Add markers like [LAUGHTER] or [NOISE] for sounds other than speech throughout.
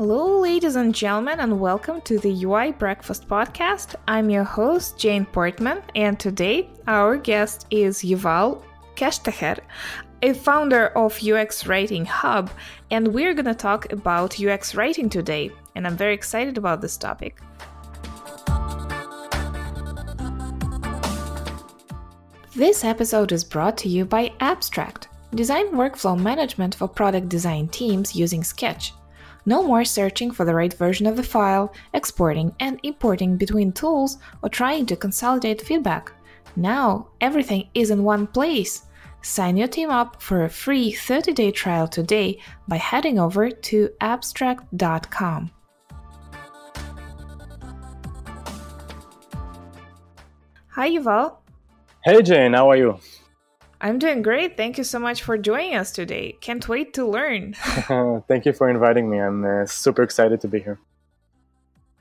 Hello, ladies and gentlemen, and welcome to the UI Breakfast Podcast. I'm your host, Jane Portman, and today our guest is Yuval Keshtcher, a founder of UX Writing Hub, and we're gonna talk about UX writing today, and I'm very excited about this topic. This episode is brought to you by Abstract, design workflow management for product design teams using Sketch. No more searching for the right version of the file, exporting and importing between tools, or trying to consolidate feedback. Now, everything is in one place. Sign your team up for a free 30 day trial today by heading over to abstract.com. Hi, Yuval. Hey, Jane, how are you? I'm doing great. Thank you so much for joining us today. Can't wait to learn. [LAUGHS] [LAUGHS] Thank you for inviting me. I'm uh, super excited to be here.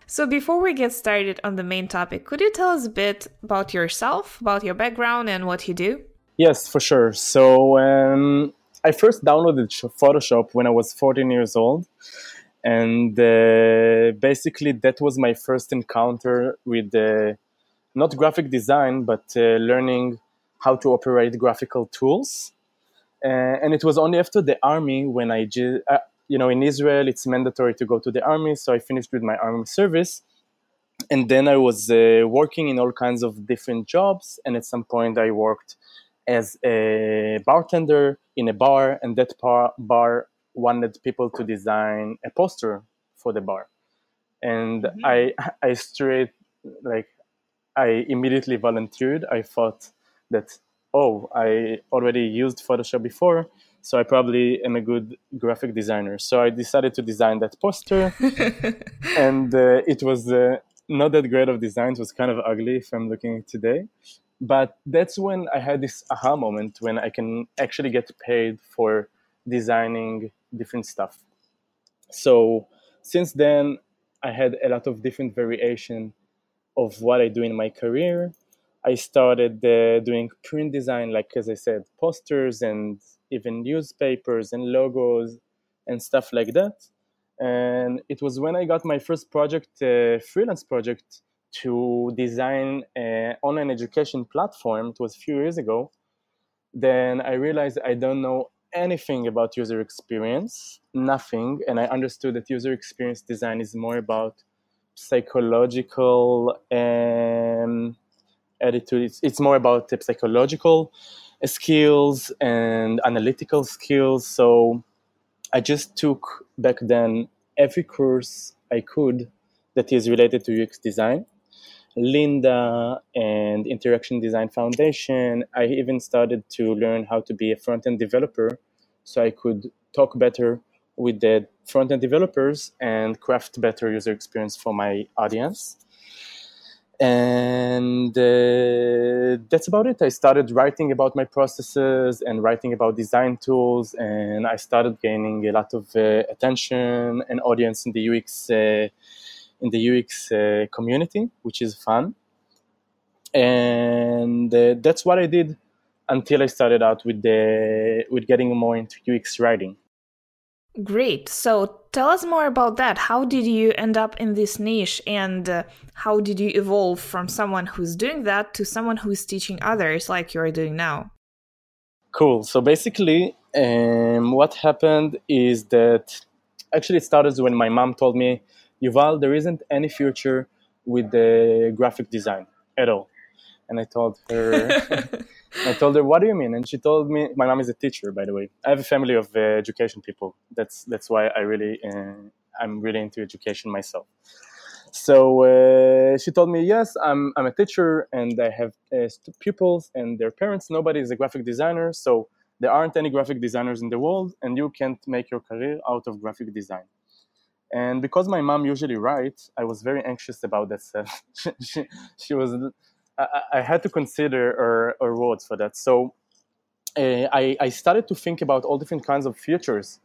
So, before we get started on the main topic, could you tell us a bit about yourself, about your background, and what you do? Yes, for sure. So, um, I first downloaded Photoshop when I was 14 years old. And uh, basically, that was my first encounter with uh, not graphic design, but uh, learning how to operate graphical tools. Uh, and it was only after the army when I, uh, you know, in Israel, it's mandatory to go to the army. So I finished with my army service. And then I was uh, working in all kinds of different jobs. And at some point, I worked as a bartender in a bar. And that bar, bar wanted people to design a poster for the bar. And mm-hmm. I, [LAUGHS] I straight, like, I immediately volunteered. I thought, that oh i already used photoshop before so i probably am a good graphic designer. So i decided to design that poster. [LAUGHS] And uh, it was uh, not that great of design. It was kind of ugly if i'm looking today. But that's when i had this aha moment when i can actually get paid for designing different stuff. So since then i had a lot of different variation of what i do in my career I started uh, doing print design, like as I said, posters and even newspapers and logos and stuff like that. And it was when I got my first project, uh, freelance project, to design an online education platform. It was a few years ago. Then I realized I don't know anything about user experience, nothing. And I understood that user experience design is more about psychological and attitude. It's, it's more about psychological skills and analytical skills. So I just took back then every course I could that is related to UX design. Lynda and Interaction Design Foundation. I even started to learn how to be a front end developer so I could talk better with the front end developers and craft better user experience for my audience and uh, that's about it. I started writing about my processes and writing about design tools and i started gaining a lot of uh, attention and audience in the ux uh, in the ux uh, community which is fun. And uh, that's what i did until i started out with the with getting more into ux writing. Great. So tell us more about that. How did you end up in this niche and uh, how did you evolve from someone who's doing that to someone who's teaching others like you're doing now? Cool. So basically, um, what happened is that actually it started when my mom told me, Yuval, there isn't any future with the graphic design at all. And I told her, [LAUGHS] I told her, "What do you mean?" And she told me, "My mom is a teacher, by the way. I have a family of uh, education people. That's that's why I really uh, I'm really into education myself." So uh, she told me, "Yes, I'm I'm a teacher, and I have uh, pupils and their parents. Nobody is a graphic designer, so there aren't any graphic designers in the world, and you can't make your career out of graphic design." And because my mom usually writes, I was very anxious about that [LAUGHS] she, she was I, I had to consider her words for that. So uh, I, I started to think about all different kinds of futures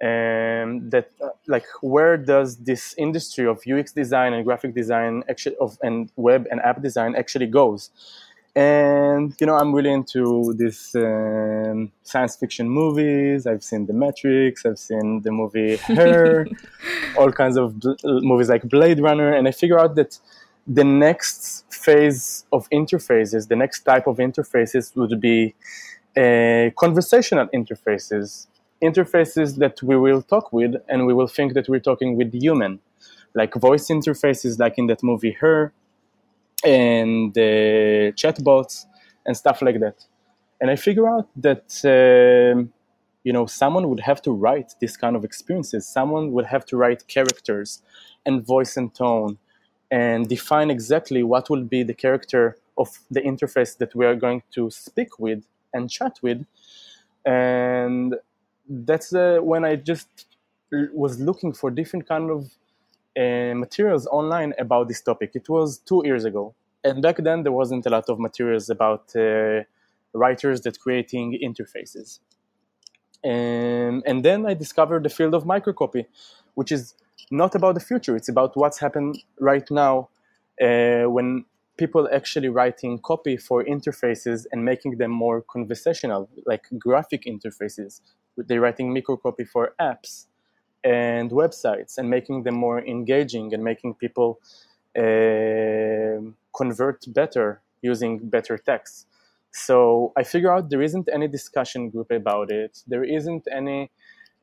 and that uh, like where does this industry of UX design and graphic design actually of and web and app design actually goes And you know, I'm really into these um, science fiction movies. I've seen The Matrix. I've seen the movie Her, [LAUGHS] all kinds of bl- movies like Blade Runner. And I figure out that the next phase of interfaces, the next type of interfaces would be uh, conversational interfaces, interfaces that we will talk with, and we will think that we're talking with human, like voice interfaces, like in that movie Her and uh, chatbots and stuff like that. And I figure out that um, you know someone would have to write this kind of experiences. Someone would have to write characters and voice and tone and define exactly what will be the character of the interface that we are going to speak with and chat with. And that's uh, when I just was looking for different kind of uh, materials online about this topic. It was two years ago, and back then there wasn't a lot of materials about uh, writers that creating interfaces. Um, and then I discovered the field of microcopy, which is not about the future. It's about what's happened right now uh, when people actually writing copy for interfaces and making them more conversational, like graphic interfaces. They're writing microcopy for apps and websites and making them more engaging and making people uh, convert better using better text. So I figure out there isn't any discussion group about it. There isn't any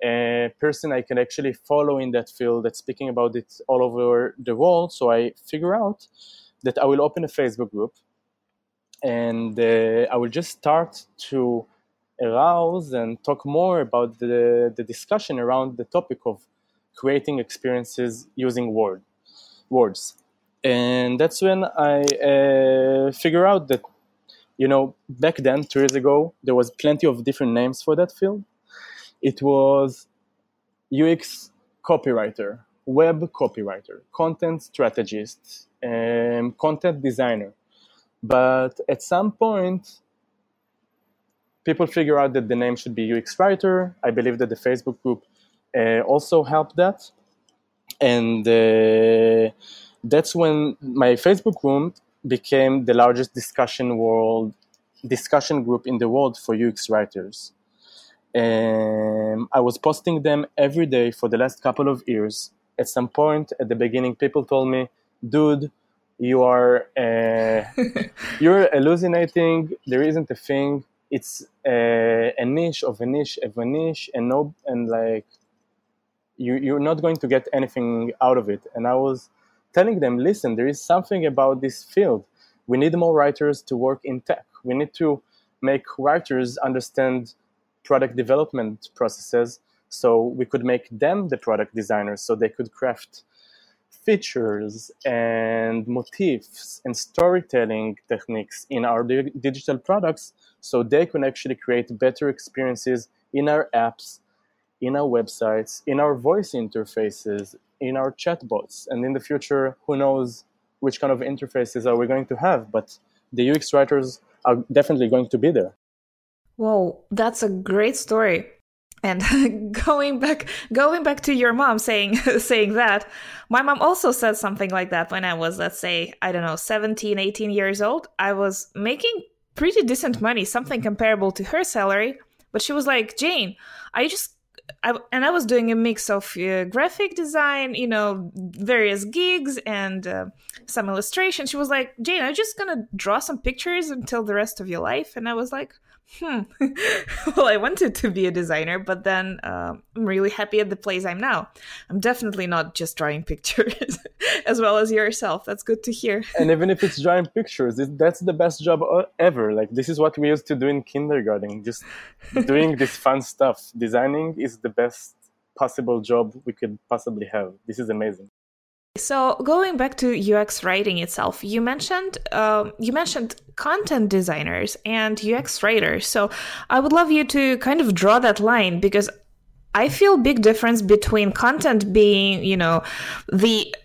uh, person I can actually follow in that field that's speaking about it all over the world. So I figure out that I will open a Facebook group and uh, I will just start to arouse and talk more about the, the discussion around the topic of creating experiences using word, words. And that's when I uh, figure out that, you know, back then, two years ago, there was plenty of different names for that field. It was UX copywriter, web copywriter, content strategist, um, content designer. But at some point, people figure out that the name should be UX writer. I believe that the Facebook group uh, also helped that. And uh, that's when my Facebook room became the largest discussion world discussion group in the world for UX writers. Um, I was posting them every day for the last couple of years. At some point at the beginning, people told me, "Dude, you are uh, [LAUGHS] you're hallucinating. There isn't a thing. It's a, a niche of a niche of a niche, and no, and like you you're not going to get anything out of it." And I was telling them, "Listen, there is something about this field. We need more writers to work in tech. We need to make writers understand." Product development processes so we could make them the product designers so they could craft features and motifs and storytelling techniques in our di- digital products so they can actually create better experiences in our apps in our websites in our voice interfaces in our chatbots. And in the future who knows which kind of interfaces are we going to have but the ux writers are definitely going to be there Whoa, that's a great story. And [LAUGHS] going back going back to your mom saying [LAUGHS] saying that, my mom also said something like that when I was let's say, I don't know, 17, 18 years old. I was making pretty decent money, something comparable to her salary, but she was like, "Jane, I just I, and I was doing a mix of uh, graphic design, you know, various gigs and uh, some illustration. She was like, Jane, you just gonna draw some pictures until the rest of your life? And I was like, hmm. [LAUGHS] well, I wanted to be a designer, but then uh, I'm really happy at the place I'm now. I'm definitely not just drawing pictures [LAUGHS] as well as yourself. That's good to hear. [LAUGHS] and even if it's drawing pictures, that's the best job ever. Like, this is what we used to do in kindergarten, just doing this fun stuff. Designing is the best possible job we could possibly have. This is amazing. So going back to UX writing itself, you mentioned uh, you mentioned content designers and UX writers. So I would love you to kind of draw that line because I feel big difference between content being, you know, the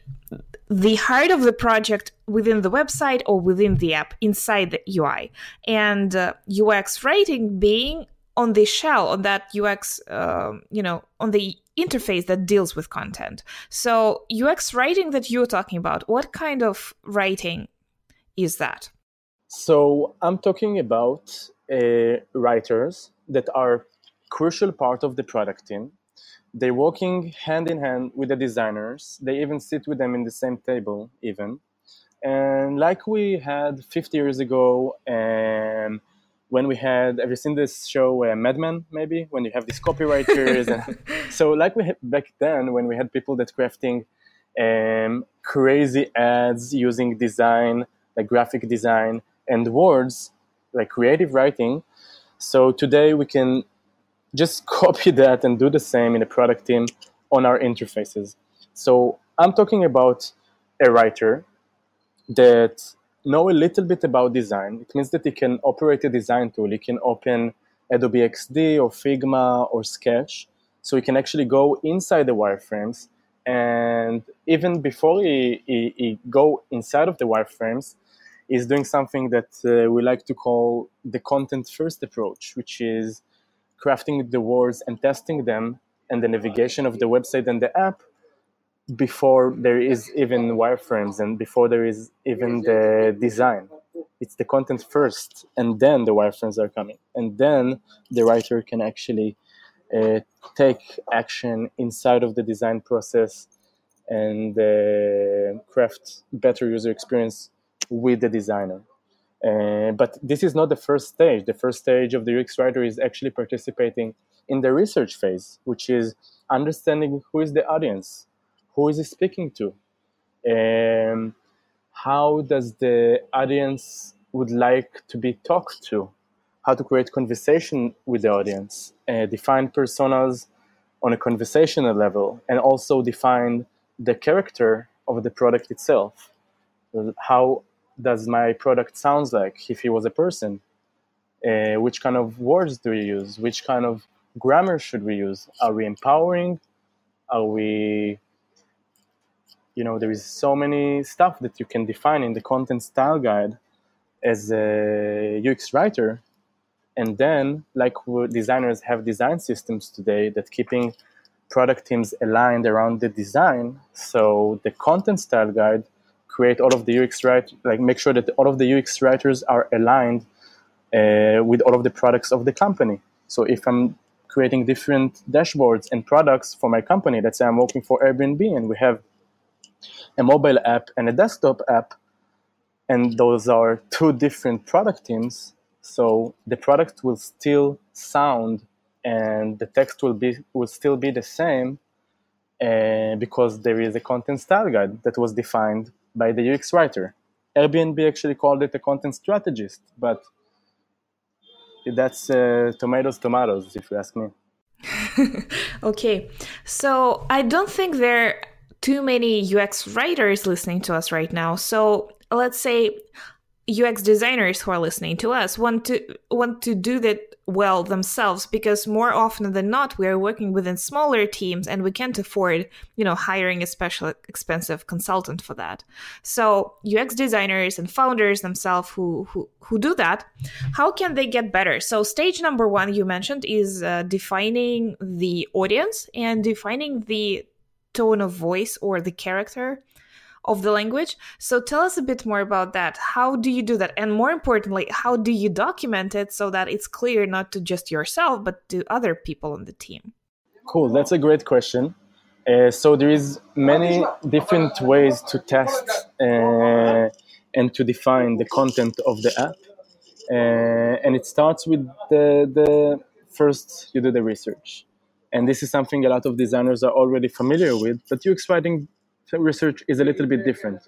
the heart of the project within the website or within the app inside the UI, and uh, UX writing being on the shell on that UX, uh, you know, on the interface that deals with content. So UX writing that you're talking about, what kind of writing is that? So I'm talking about uh, writers that are crucial part of the product team. They're working hand in hand with the designers. They even sit with them in the same table, even. And like we had 50 years ago, and when we had, have you seen this show, uh, Mad Men, maybe? When you have these copywriters. and, [LAUGHS] so, like we had back then, when we had people that crafting um, crazy ads using design, like graphic design, and words, like creative writing. So today we can just [LAUGHS] copy that and do the same in a product team on our interfaces. So I'm talking about a writer that know a little bit about design. It means that he can operate a design tool. He can open Adobe XD or Figma or Sketch. So he can actually go inside the wireframes. And even before he, he, he go inside of the wireframes, he's doing something that uh, we like to call the content first approach, which is crafting the words and testing them and the navigation of the website and the app before there is even wireframes and before there is even the design. It's the content first, and then the wireframes are coming, and then the writer can actually uh, take action inside of the design process and uh, craft better user experience with the designer. Uh, but this is not the first stage. The first stage of the UX writer is actually participating in the research phase, which is understanding who is the audience, who is he speaking to, um, how does the audience would like to be talked to, how to create conversation with the audience, uh, define personas on a conversational level, and also define the character of the product itself. How does my product sounds like if he was a person? Uh, which kind of words do we use? Which kind of grammar should we use? Are we empowering? Are we, you know, there is so many stuff that you can define in the content style guide as a UX writer. And then, like designers have design systems today that keeping product teams aligned around the design. So the content style guide create all of the UX right, like make sure that all of the UX writers are aligned uh, with all of the products of the company. So if I'm creating different dashboards and products for my company, let's say I'm working for Airbnb and we have a mobile app and a desktop app, and those are two different product teams. So the product will still sound and the text will be will still be the same uh, because there is a content style guide that was defined by the UX writer. Airbnb actually called it a content strategist, but that's uh, tomatoes, tomatoes, if you ask me. [LAUGHS] okay, so I don't think there too many UX writers listening to us right now. So let's say UX designers who are listening to us want to want to do that well themselves because more often than not we are working within smaller teams and we can't afford you know hiring a special expensive consultant for that so ux designers and founders themselves who who, who do that how can they get better so stage number one you mentioned is uh, defining the audience and defining the tone of voice or the character of the language. So tell us a bit more about that. How do you do that? And more importantly, how do you document it so that it's clear not to just yourself, but to other people on the team? Cool. That's a great question. Uh, so there is many different ways to test uh, and to define the content of the app. Uh, and it starts with the, the first you do the research. And this is something a lot of designers are already familiar with, but UX writing research is a little bit different.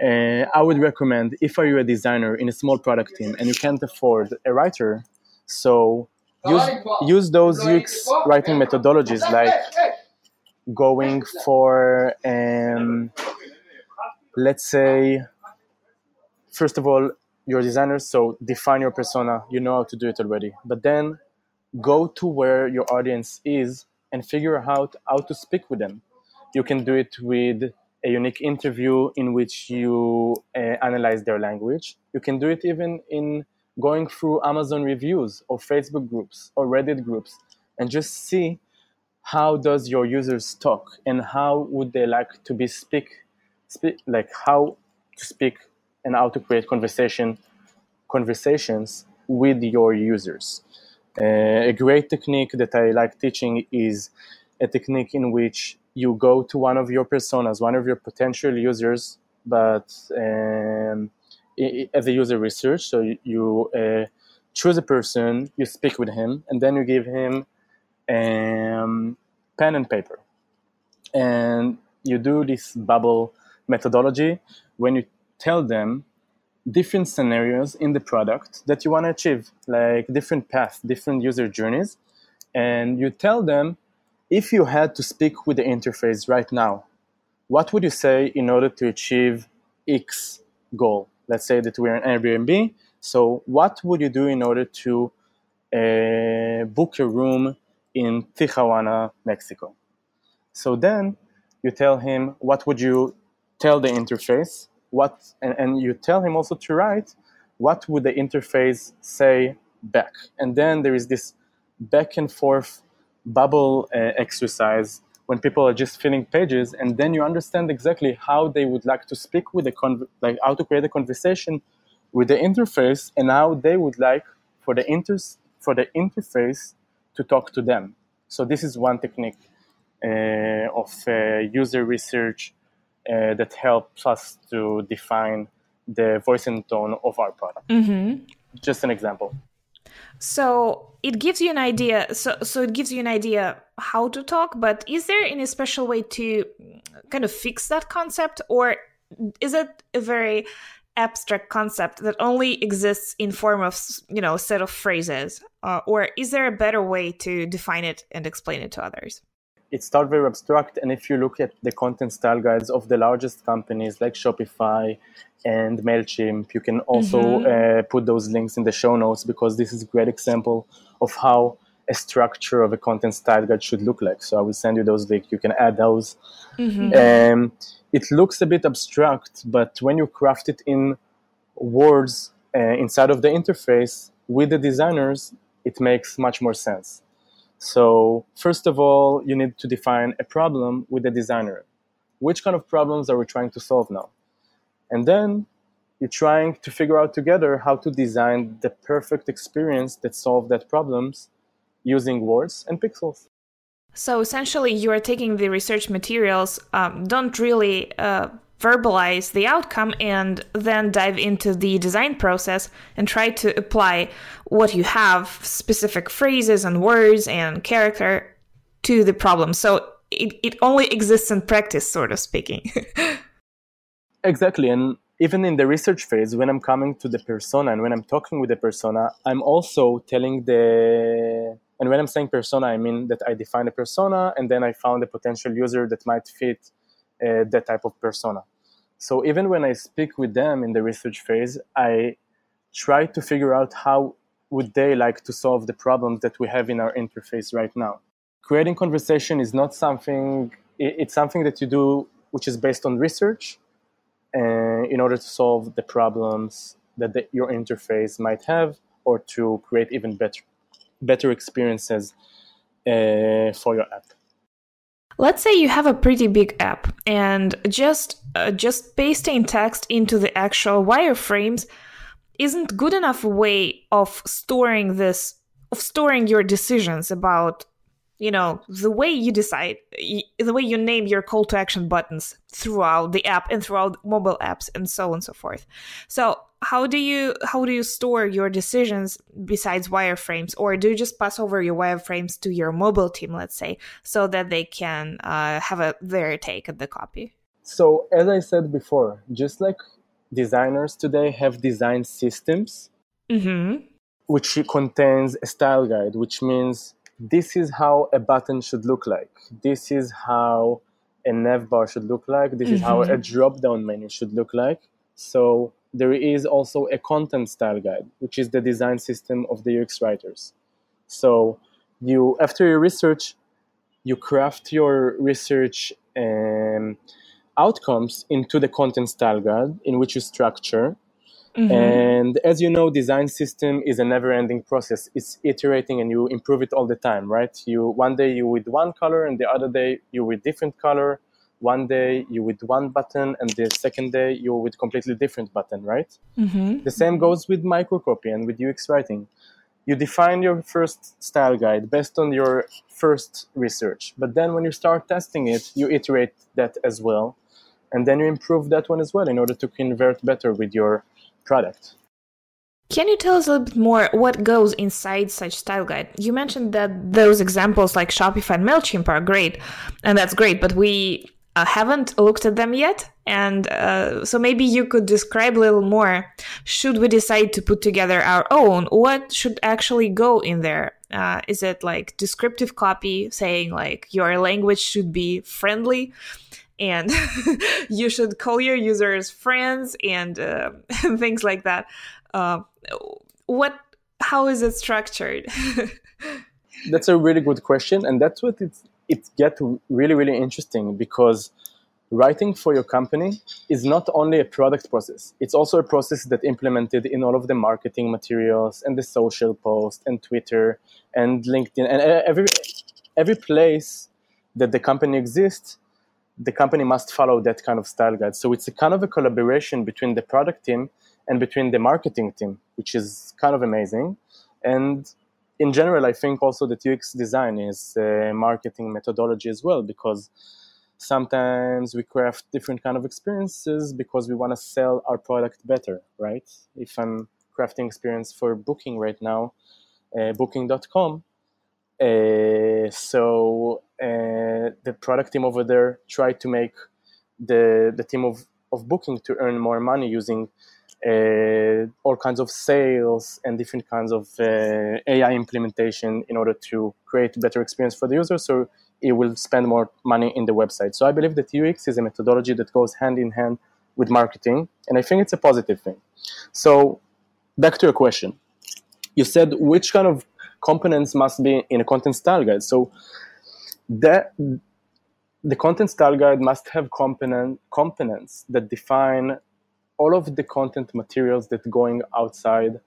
Uh, I would recommend if are you a designer in a small product team and you can't afford a writer, so use use those UX writing methodologies like going for um, let's say first of all you're designers so define your persona you know how to do it already but then go to where your audience is and figure out how to speak with them you can do it with a unique interview in which you uh, analyze their language. You can do it even in going through Amazon reviews or Facebook groups or Reddit groups and just see how does your users talk and how would they like to be speak, speak like how to speak and how to create conversation conversations with your users. Uh, a great technique that I like teaching is a technique in which you go to one of your personas, one of your potential users, but um, as a user research. So you, uh, choose a person, you speak with him, and then you give him um, pen and paper. And you do this bubble methodology when you tell them different scenarios in the product that you want to achieve, like different paths, different user journeys. And you tell them if you had to speak with the interface right now, what would you say in order to achieve X goal? Let's say that we're an Airbnb. So, what would you do in order to uh, book a room in Tijuana, Mexico? So then you tell him what would you tell the interface what and, and you tell him also to write what would the interface say back? And then there is this back and forth bubble uh, exercise when people are just filling pages and then you understand exactly how they would like to speak with the con- like how to create a conversation with the interface and how they would like for the inter- for the interface to talk to them. So this is one technique uh, of uh, user research uh, that helps us to define the voice and tone of our product. Mm-hmm. Just an example. So it gives you an idea. So so it gives you an idea how to talk. But is there any special way to kind of fix that concept, or is it a very abstract concept that only exists in form of you know a set of phrases, uh, or is there a better way to define it and explain it to others? It starts very abstract. And if you look at the content style guides of the largest companies like Shopify and MailChimp, you can also mm-hmm. uh, put those links in the show notes because this is a great example of how a structure of a content style guide should look like. So I will send you those links. You can add those. Mm-hmm. Um, it looks a bit abstract, but when you craft it in words uh, inside of the interface with the designers, it makes much more sense. So first of all, you need to define a problem with the designer. Which kind of problems are we trying to solve now? And then you're trying to figure out together how to design the perfect experience that solves that problems using words and pixels. So essentially, you are taking the research materials, um, don't really uh, verbalize the outcome and then dive into the design process and try to apply what you have specific phrases and words and character to the problem. So it, it only exists in practice sort of speaking. [LAUGHS] Exactly and even in the research phase when i'm coming to the persona and when i'm talking with the persona i'm also telling the and when i'm saying persona i mean that i define a persona and then i found a potential user that might fit uh, that type of persona. So even when I speak with them in the research phase, I try to figure out how would they like to solve the problems that we have in our interface right now. Creating conversation is not something, it's something that you do which is based on research uh, in order to solve the problems that the, your interface might have or to create even better, better experiences uh, for your app. Let's say you have a pretty big app and just uh, just pasting text into the actual wireframes isn't good enough way of storing this of storing your decisions about you know the way you decide the way you name your call to action buttons throughout the app and throughout mobile apps and so on and so forth. So how do you how do you store your decisions besides wireframes? Or do you just pass over your wireframes to your mobile team let's say so that they can uh, have a their take at the copy? So as i said before just like designers today have design systems mm-hmm. which contains a style guide which means this is how a button should look like this is how a nav bar should look like this mm-hmm. is how a mm-hmm. drop down menu should look like so there is also a content style guide, which is the design system of the UX writers. So you, after your research, you craft your research um, outcomes into the content style guide in which you structure. Mm-hmm. And as you know, design system is a never-ending process. It's iterating, and you improve it all the time, right? You one day you with one color, and the other day you with different color. one day you with one button and the second day you're with completely different button right mm-hmm. the same goes with microcopy and with ux writing you define your first style guide based on your first research but then when you start testing it you iterate that as well and then you improve that one as well in order to convert better with your product can you tell us a little bit more what goes inside such style guide? You mentioned that those examples like Shopify and MailChimp are great, and that's great, but we uh, haven't looked at them yet. And uh, so maybe you could describe a little more. Should we decide to put together our own, what should actually go in there? Uh, is it like descriptive copy saying like your language should be friendly? And [LAUGHS] you should call your users friends and uh, [LAUGHS] things like that. Uh, what? How is it structured? [LAUGHS] that's a really good question, and that's what it's it gets really really interesting because writing for your company is not only a product process it's also a process that implemented in all of the marketing materials and the social post and twitter and linkedin and every every place that the company exists the company must follow that kind of style guide so it's a kind of a collaboration between the product team and between the marketing team, which is kind of amazing. And in general, I think also that UX design is a marketing methodology as well, because sometimes we craft different kind of experiences because we want to sell our product better, right? If I'm crafting experience for booking right now, uh, booking.com, uh, so uh, the product team over there tried to make the the team of, of booking to earn more money using uh, all kinds of sales and different kinds of uh, AI implementation in order to create better experience for the user. So it will spend more money in the website. So I believe that UX is a methodology that goes hand in hand with marketing, and I think it's a positive thing. So back to your question, you said which kind of components must be in a content style guide. So that the content style guide must have component components that define all of the content materials that going outside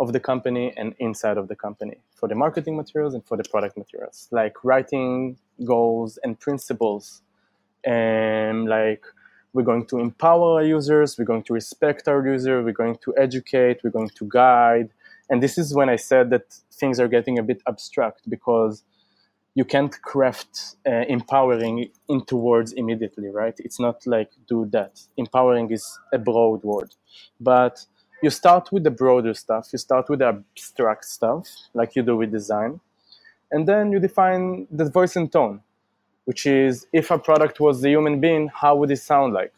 of the company and inside of the company for the marketing materials and for the product materials like writing goals and principles and like we're going to empower our users we're going to respect our user we're going to educate we're going to guide and this is when i said that things are getting a bit abstract because you can't craft uh, empowering into words immediately, right? It's not like do that. Empowering is a broad word, but you start with the broader stuff. You start with the abstract stuff, like you do with design, and then you define the voice and tone, which is if a product was a human being, how would it sound like?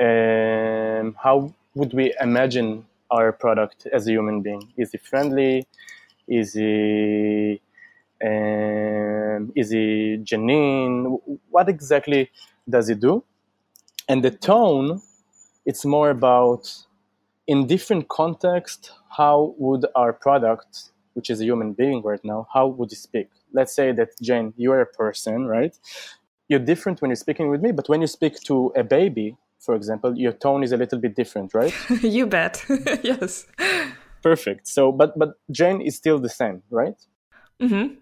Um, how would we imagine our product as a human being? Is it friendly? Is it um, is it genuine? What exactly does it do? And the tone, it's more about in different context, how would our product, which is a human being right now, how would it speak? Let's say that Jane, you're a person, right? You're different when you're speaking with me, but when you speak to a baby, for example, your tone is a little bit different, right? [LAUGHS] you bet. [LAUGHS] yes. Perfect. So, but but Jane is still the same, right? Mm-hmm.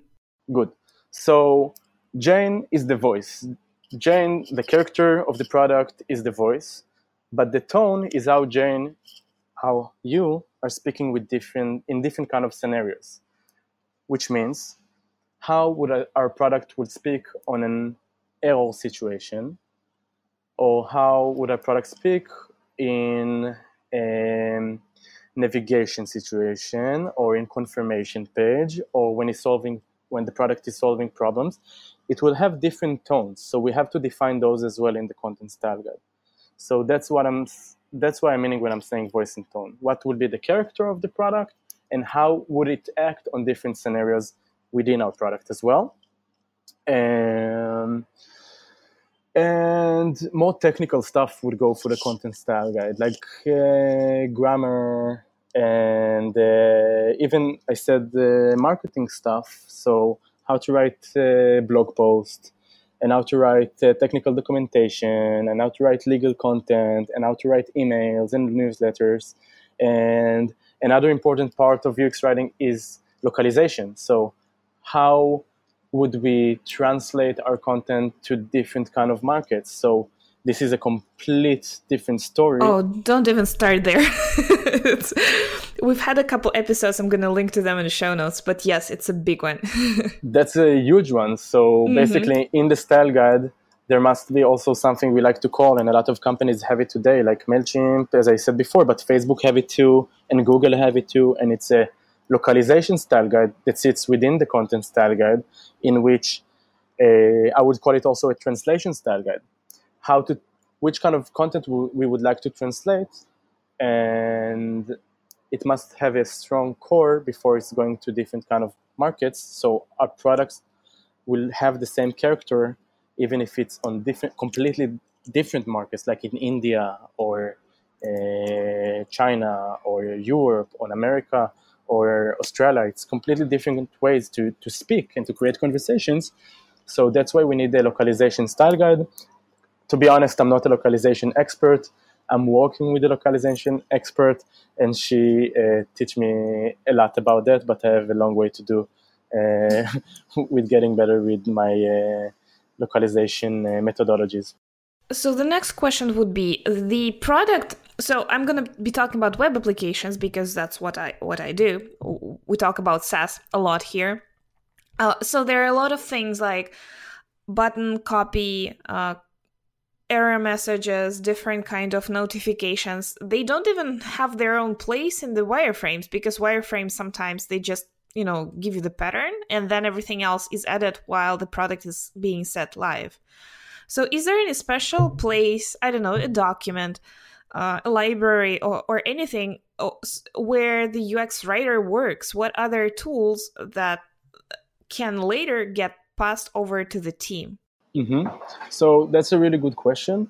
Good. So Jane is the voice. Jane, the character of the product, is the voice, but the tone is how Jane, how you are speaking with different in different kind of scenarios, which means how would our product would speak on an error situation, or how would a product speak in a navigation situation, or in confirmation page, or when it's solving when the product is solving problems, it will have different tones. So we have to define those as well in the content style guide. So that's what I'm that's what I'm meaning when I'm saying voice and tone. What would be the character of the product and how would it act on different scenarios within our product as well. And and more technical stuff would go for the content style guide, like uh, grammar, and uh, even I said uh, marketing stuff. So how to write a blog post, and how to write uh, technical documentation, and how to write legal content, and how to write emails and newsletters. And another important part of UX writing is localization. So how would we translate our content to different kind of markets? So this is a complete different story. Oh, don't even start there. [LAUGHS] we've had a couple episodes. I'm going to link to them in the show notes. But yes, it's a big one. [LAUGHS] That's a huge one. So mm-hmm. basically, in the style guide, there must be also something we like to call, and a lot of companies have it today, like MailChimp, as I said before, but Facebook have it too, and Google have it too, and it's a localization style guide that sits within the content style guide, in which uh, I would call it also a translation style guide. How to, which kind of content we would like to translate, and it must have a strong core before it's going to different kind of markets. So our products will have the same character even if it's on different, completely different markets, like in India or uh, China or Europe or America or Australia. It's completely different ways to, to speak and to create conversations. So that's why we need the localization style guide. To be honest, I'm not a localization expert. I'm working with a localization expert, and she uh, teach me a lot about that. But I have a long way to do uh, [LAUGHS] with getting better with my uh, localization uh, methodologies. So the next question would be the product. So I'm going to be talking about web applications because that's what I what I do. We talk about SaaS a lot here. Uh, so there are a lot of things like button copy, uh, error messages, different kind of notifications. They don't even have their own place in the wireframes because wireframes sometimes they just you know give you the pattern and then everything else is added while the product is being set live so is there any special place i don't know a document uh, library or, or anything oh, where the ux writer works what other tools that can later get passed over to the team mm-hmm. so that's a really good question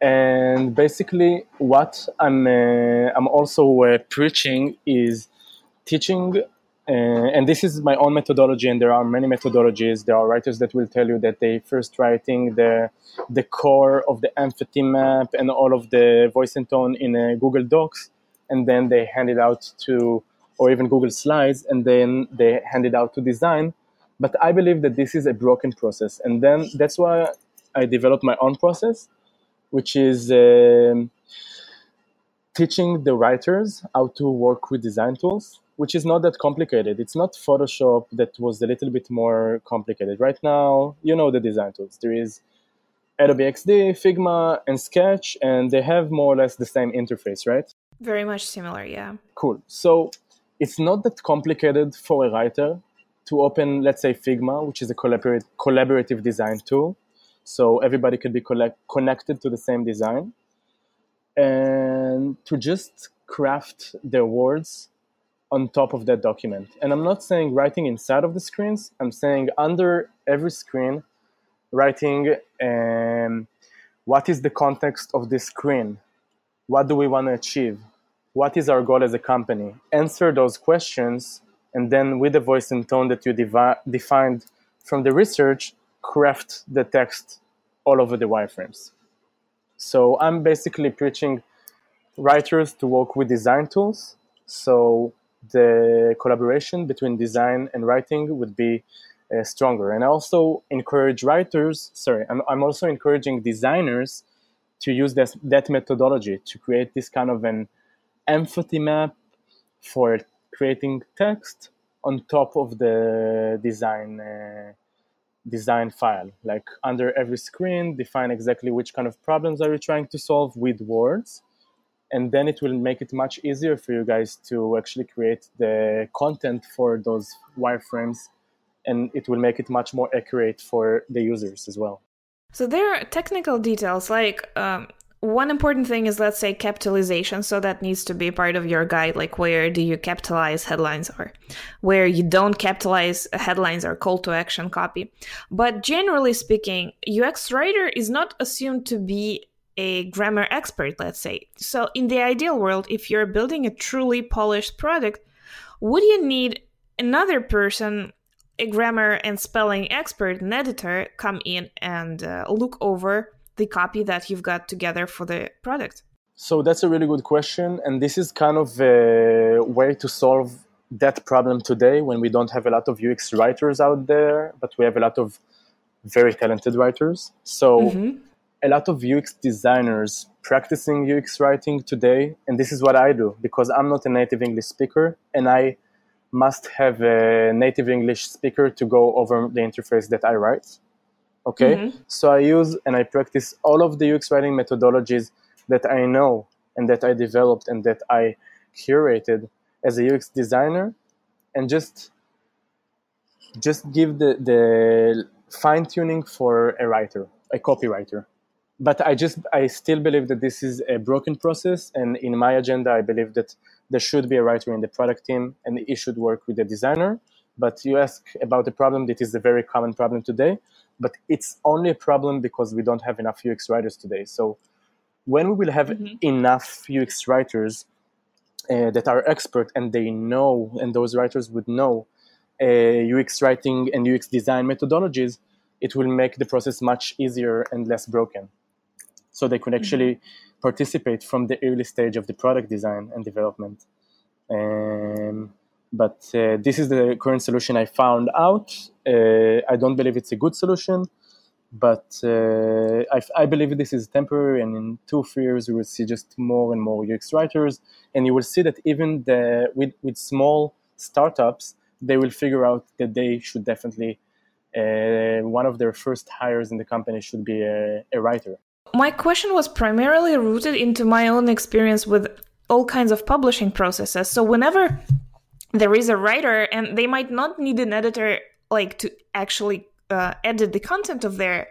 and basically what i'm uh, i'm also uh, preaching is teaching uh, and this is my own methodology, and there are many methodologies. There are writers that will tell you that they first writing the the core of the empathy map and all of the voice and tone in a Google Docs, and then they hand it out to, or even Google Slides, and then they hand it out to design. But I believe that this is a broken process, and then that's why I developed my own process, which is. Um, teaching the writers how to work with design tools which is not that complicated. It's not Photoshop that was a little bit more complicated. Right now, you know the design tools. There is Adobe XD, Figma, and Sketch, and they have more or less the same interface, right? Very much similar, yeah. Cool. So it's not that complicated for a writer to open, let's say, Figma, which is a collaborative, collaborative design tool. So everybody can be collect, connected to the same design. And to just craft their words on top of that document. And I'm not saying writing inside of the screens, I'm saying under every screen, writing um, what is the context of this screen? What do we want to achieve? What is our goal as a company? Answer those questions, and then with the voice and tone that you devi- defined from the research, craft the text all over the wireframes. So I'm basically preaching writers to work with design tools. So the collaboration between design and writing would be uh, stronger. And I also encourage writers, sorry, I'm, I'm also encouraging designers to use this, that methodology to create this kind of an empathy map for creating text on top of the design uh, design file like under every screen define exactly which kind of problems are you trying to solve with words and then it will make it much easier for you guys to actually create the content for those wireframes and it will make it much more accurate for the users as well. So there are technical details like um, one important thing is let's say capitalization. So that needs to be part of your guide like where do you capitalize headlines or where you don't capitalize headlines or call to action copy. But generally speaking ux writer is not assumed to be a grammar expert, let's say. So, in the ideal world, if you're building a truly polished product, would you need another person, a grammar and spelling expert, an editor, come in and uh, look over the copy that you've got together for the product? So, that's a really good question. And this is kind of a way to solve that problem today when we don't have a lot of UX writers out there, but we have a lot of very talented writers. So mm-hmm. A lot of UX designers practicing UX writing today, and this is what I do because I'm not a native English speaker and I must have a native English speaker to go over the interface that I write. Okay, mm-hmm. so I use and I practice all of the UX writing methodologies that I know and that I developed and that I curated as a UX designer, and just just give the, the fine tuning for a writer, a copywriter. But I just I still believe that this is a broken process, and in my agenda, I believe that there should be a writer in the product team, and it should work with the designer. But you ask about the problem; that is a very common problem today. But it's only a problem because we don't have enough UX writers today. So when we will have mm-hmm. enough UX writers uh, that are expert and they know, and those writers would know uh, UX writing and UX design methodologies, it will make the process much easier and less broken. So they could actually mm-hmm. participate from the early stage of the product design and development. Um, but uh, this is the current solution I found out. Uh, I don't believe it's a good solution but uh, I, I, believe this is temporary and in two three years we will see just more and more ux writers and you will see that even the with, with small startups they will figure out that they should definitely uh, one of their first hires in the company should be a, a writer my question was primarily rooted into my own experience with all kinds of publishing processes so whenever there is a writer and they might not need an editor like to actually uh, edit the content of their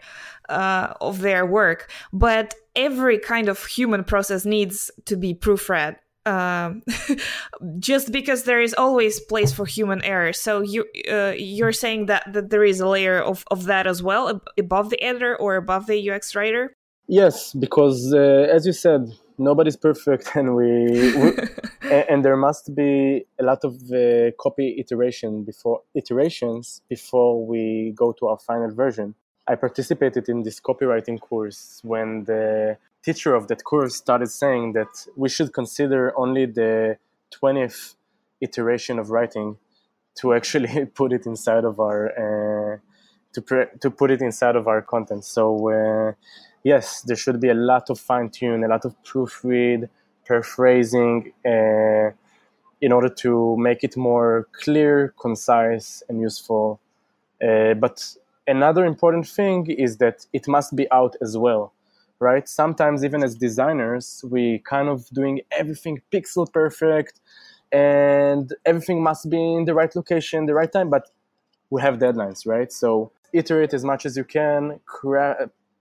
uh, of their work, but every kind of human process needs to be proofread. Um, [LAUGHS] just because there is always place for human error. So you uh, you're saying that that there is a layer of, of that as well above the editor or above the UX writer. Yes, because uh, as you said, nobody's perfect, [LAUGHS] and we, we [LAUGHS] and, there must be a lot of uh, copy iteration before iterations before we go to our final version. I participated in this copywriting course when the teacher of that course started saying that we should consider only the 20th iteration of writing to actually [LAUGHS] put it inside of our uh, to pre- to put it inside of our content. So uh, yes, there should be a lot of fine tune, a lot of proofread, paraphrasing, uh, in order to make it more clear, concise, and useful. Uh, but another important thing is that it must be out as well, right? Sometimes, even as designers, we kind of doing everything pixel perfect, and everything must be in the right location, the right time, but we have deadlines, right? So iterate as much as you can,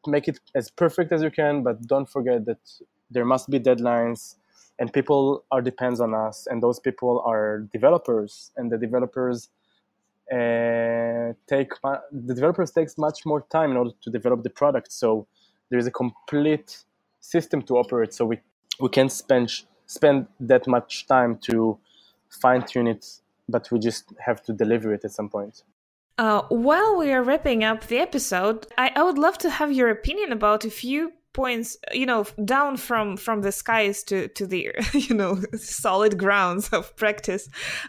make it as perfect as you can, but don't forget that there must be deadlines and people are depends on us and those people are developers and the developers uh, take the developers takes much more time in order to develop the product. So there's a complete system to operate so we we can't spend spend that much time to fine tune it but we just have to deliver it at some point uh, while we are wrapping up the episode, I, I would love to have your opinion about a few points you know down from from the skies to to the [LAUGHS] you know solid grounds of practice.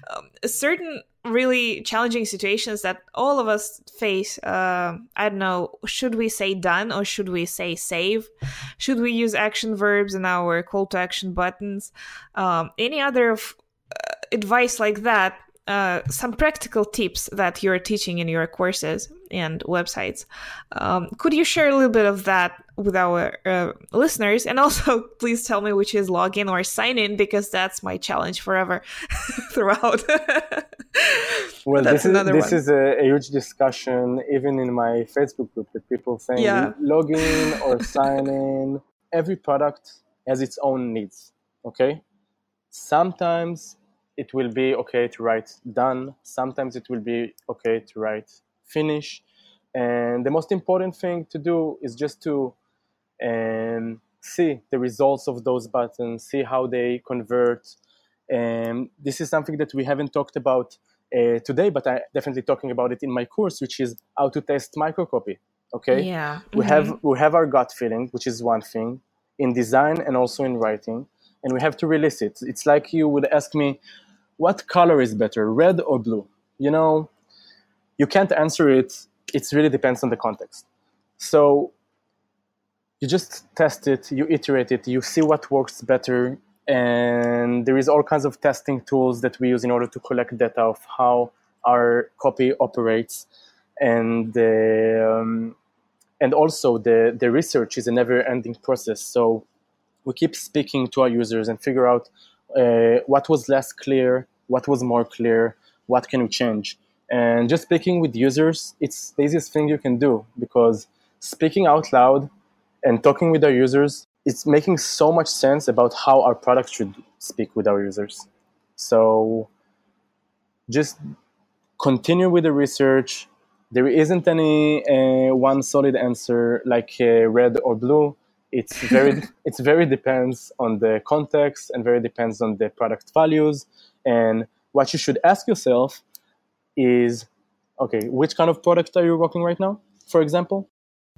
Um, certain really challenging situations that all of us face uh, i don't know should we say done or should we say save? Should we use action verbs in our call to action buttons? Um, any other uh, advice like that uh, some practical tips that you're teaching in your courses and websites. Um, could you share a little bit of that with our uh, listeners? And also, [LAUGHS] please tell me which is login or sign in because that's my challenge forever [LAUGHS] throughout. [LAUGHS] well, this is this is a, a, huge discussion even in my Facebook group that people saying yeah. login or sign in. Every product has its own needs. Okay, sometimes it will be okay to write done. Sometimes it will be okay to write finish. And the most important thing to do is just to um, see the results of those buttons, see how they convert. And this is something that we haven't talked about uh, today, but I'm definitely talking about it in my course, which is how to test microcopy. Okay. Yeah. Mm-hmm. We have we have our gut feeling, which is one thing in design and also in writing and we have to release it. It's like you would ask me, what color is better, red or blue? You know, you can't answer it. It really depends on the context. So you just test it, you iterate it, you see what works better, and there is all kinds of testing tools that we use in order to collect data of how our copy operates, and um, and also the the research is a never-ending process. So we keep speaking to our users and figure out uh, what was less clear, what was more clear, what can we change. And just speaking with users, it's the easiest thing you can do because speaking out loud and talking with our users, it's making so much sense about how our product should speak with our users. So just continue with the research. There isn't any uh, one solid answer like uh, red or blue. It's very [LAUGHS] it's very depends on the context and very depends on the product values. And what you should ask yourself is, okay, which kind of product are you working right now? For example,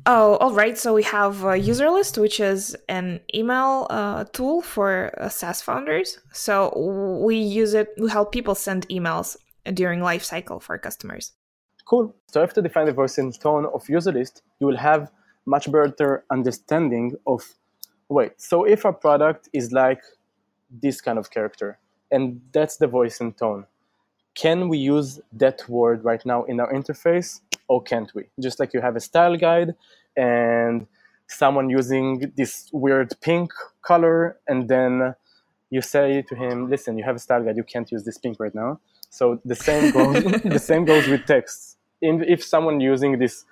Oh, all right. So we have a Userlist, which is an email uh, tool for uh, SaaS founders. So we use it. We help people send emails during life cycle for customers. Cool. So after define the voice and tone of Userlist, you will have much better understanding of. Wait. So if a product is like this kind of character, and that's the voice and tone, can we use that word right now in our interface? or can't we? Just like you have a style guide and someone using this weird pink color, and then you say to him, "Listen, you have a style guide. You can't use this pink right now." So the same goes. [LAUGHS] the same goes with text. If someone using this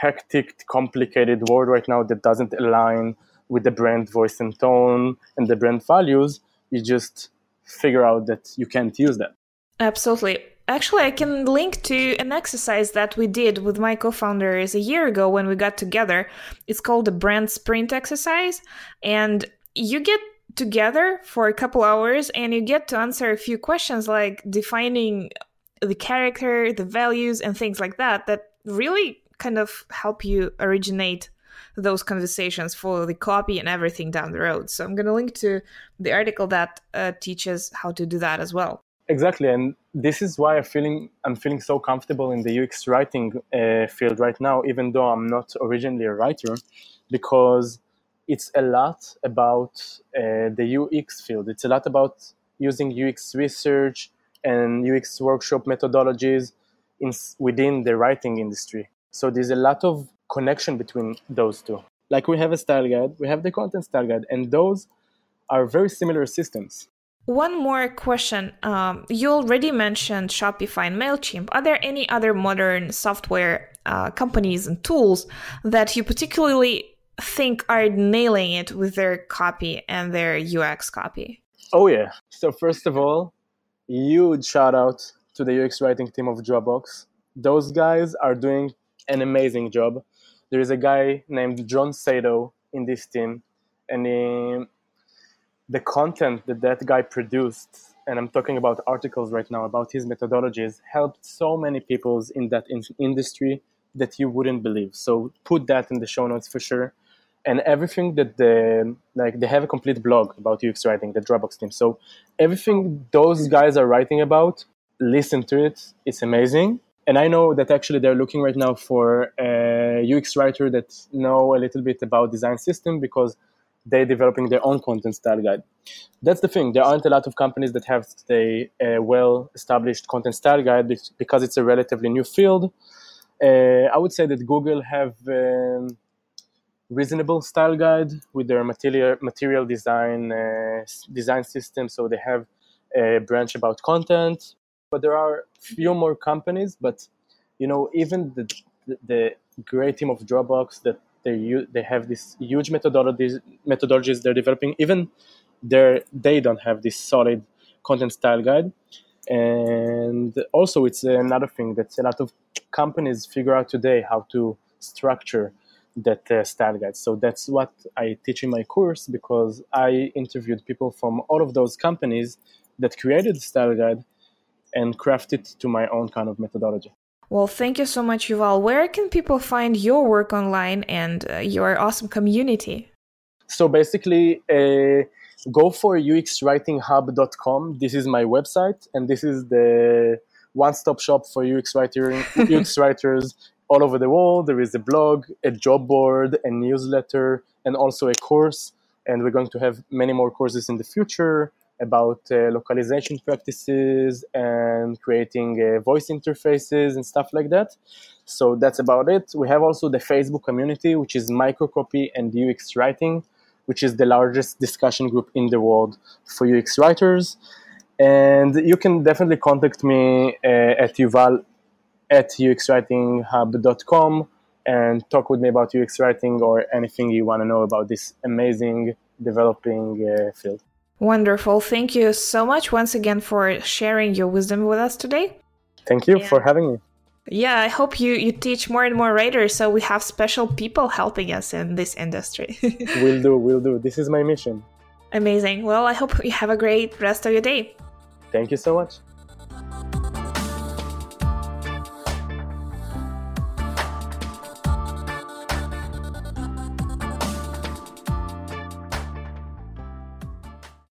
hectic, complicated word right now that doesn't align with the brand voice and tone and the brand values, you just figure out that you can't use that. Absolutely. Actually, I can link to an exercise that we did with my co founders a year ago when we got together. It's called the brand sprint exercise. And you get together for a couple hours and you get to answer a few questions like defining the character, the values, and things like that, that really kind of help you originate those conversations for the copy and everything down the road. So I'm going to link to the article that uh, teaches how to do that as well. Exactly, and this is why I'm feeling I'm feeling so comfortable in the UX writing uh, field right now, even though I'm not originally a writer, because it's a lot about uh, the UX field. It's a lot about using UX research and UX workshop methodologies in, within the writing industry. So there's a lot of connection between those two. Like we have a style guide, we have the content style guide, and those are very similar systems. One more question. Um, you already mentioned Shopify and MailChimp. Are there any other modern software uh, companies and tools that you particularly think are nailing it with their copy and their UX copy? Oh, yeah. So, first of all, huge shout out to the UX writing team of Dropbox. Those guys are doing an amazing job. There is a guy named John Saito in this team, and he, the content that that guy produced, and I'm talking about articles right now about his methodologies, helped so many people in that in- industry that you wouldn't believe. So put that in the show notes for sure. And everything that the like they have a complete blog about UX writing, the Dropbox team. So everything those guys are writing about, listen to it. It's amazing. And I know that actually they're looking right now for a UX writer that know a little bit about design system because they're developing their own content style guide. That's the thing. There aren't a lot of companies that have a, a well-established content style guide because it's a relatively new field. Uh, I would say that Google have um, reasonable style guide with their material material design uh, design system. So they have a branch about content, but there are few more companies. But you know, even the the great team of Dropbox that they they have this huge methodologies methodologies they're developing. Even they they don't have this solid content style guide. And also, it's another thing that a lot of companies figure out today how to structure that uh, style guide. So that's what I teach in my course because I interviewed people from all of those companies that created the style guide and craft it to my own kind of methodology. Well, thank you so much, Yuval. Where can people find your work online and uh, your awesome community? So basically, uh, go for uxwritinghub.com. This is my website, and this is the one-stop shop for UX writer, [LAUGHS] UX writers all over the world. There is a blog, a job board, a newsletter, and also a course. And we're going to have many more courses in the future about uh, localization practices and creating uh, voice interfaces and stuff like that. So that's about it. We have also the Facebook community, which is Microcopy and UX Writing, which is the largest discussion group in the world for UX writers. And you can definitely contact me uh, at Yuval at uxwritinghub.com and talk with me about UX writing or anything you want to know about this amazing developing uh, field. Wonderful. Thank you so much once again for sharing your wisdom with us today. Thank you yeah. for having me. Yeah, I hope you, you teach more and more writers so we have special people helping us in this industry. [LAUGHS] we'll do, we'll do. This is my mission. Amazing. Well, I hope you have a great rest of your day. Thank you so much.